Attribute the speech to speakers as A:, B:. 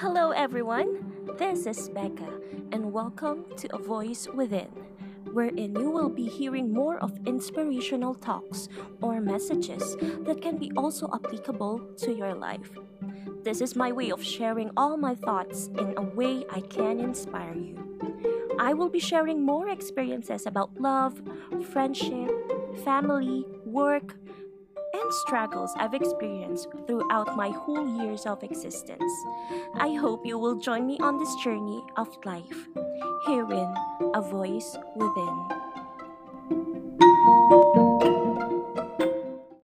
A: Hello, everyone. This is Becca, and welcome to A Voice Within, wherein you will be hearing more of inspirational talks or messages that can be also applicable to your life. This is my way of sharing all my thoughts in a way I can inspire you. I will be sharing more experiences about love, friendship, family, work, struggles I've experienced throughout my whole years of existence. I hope you will join me on this journey of life, herein a voice within.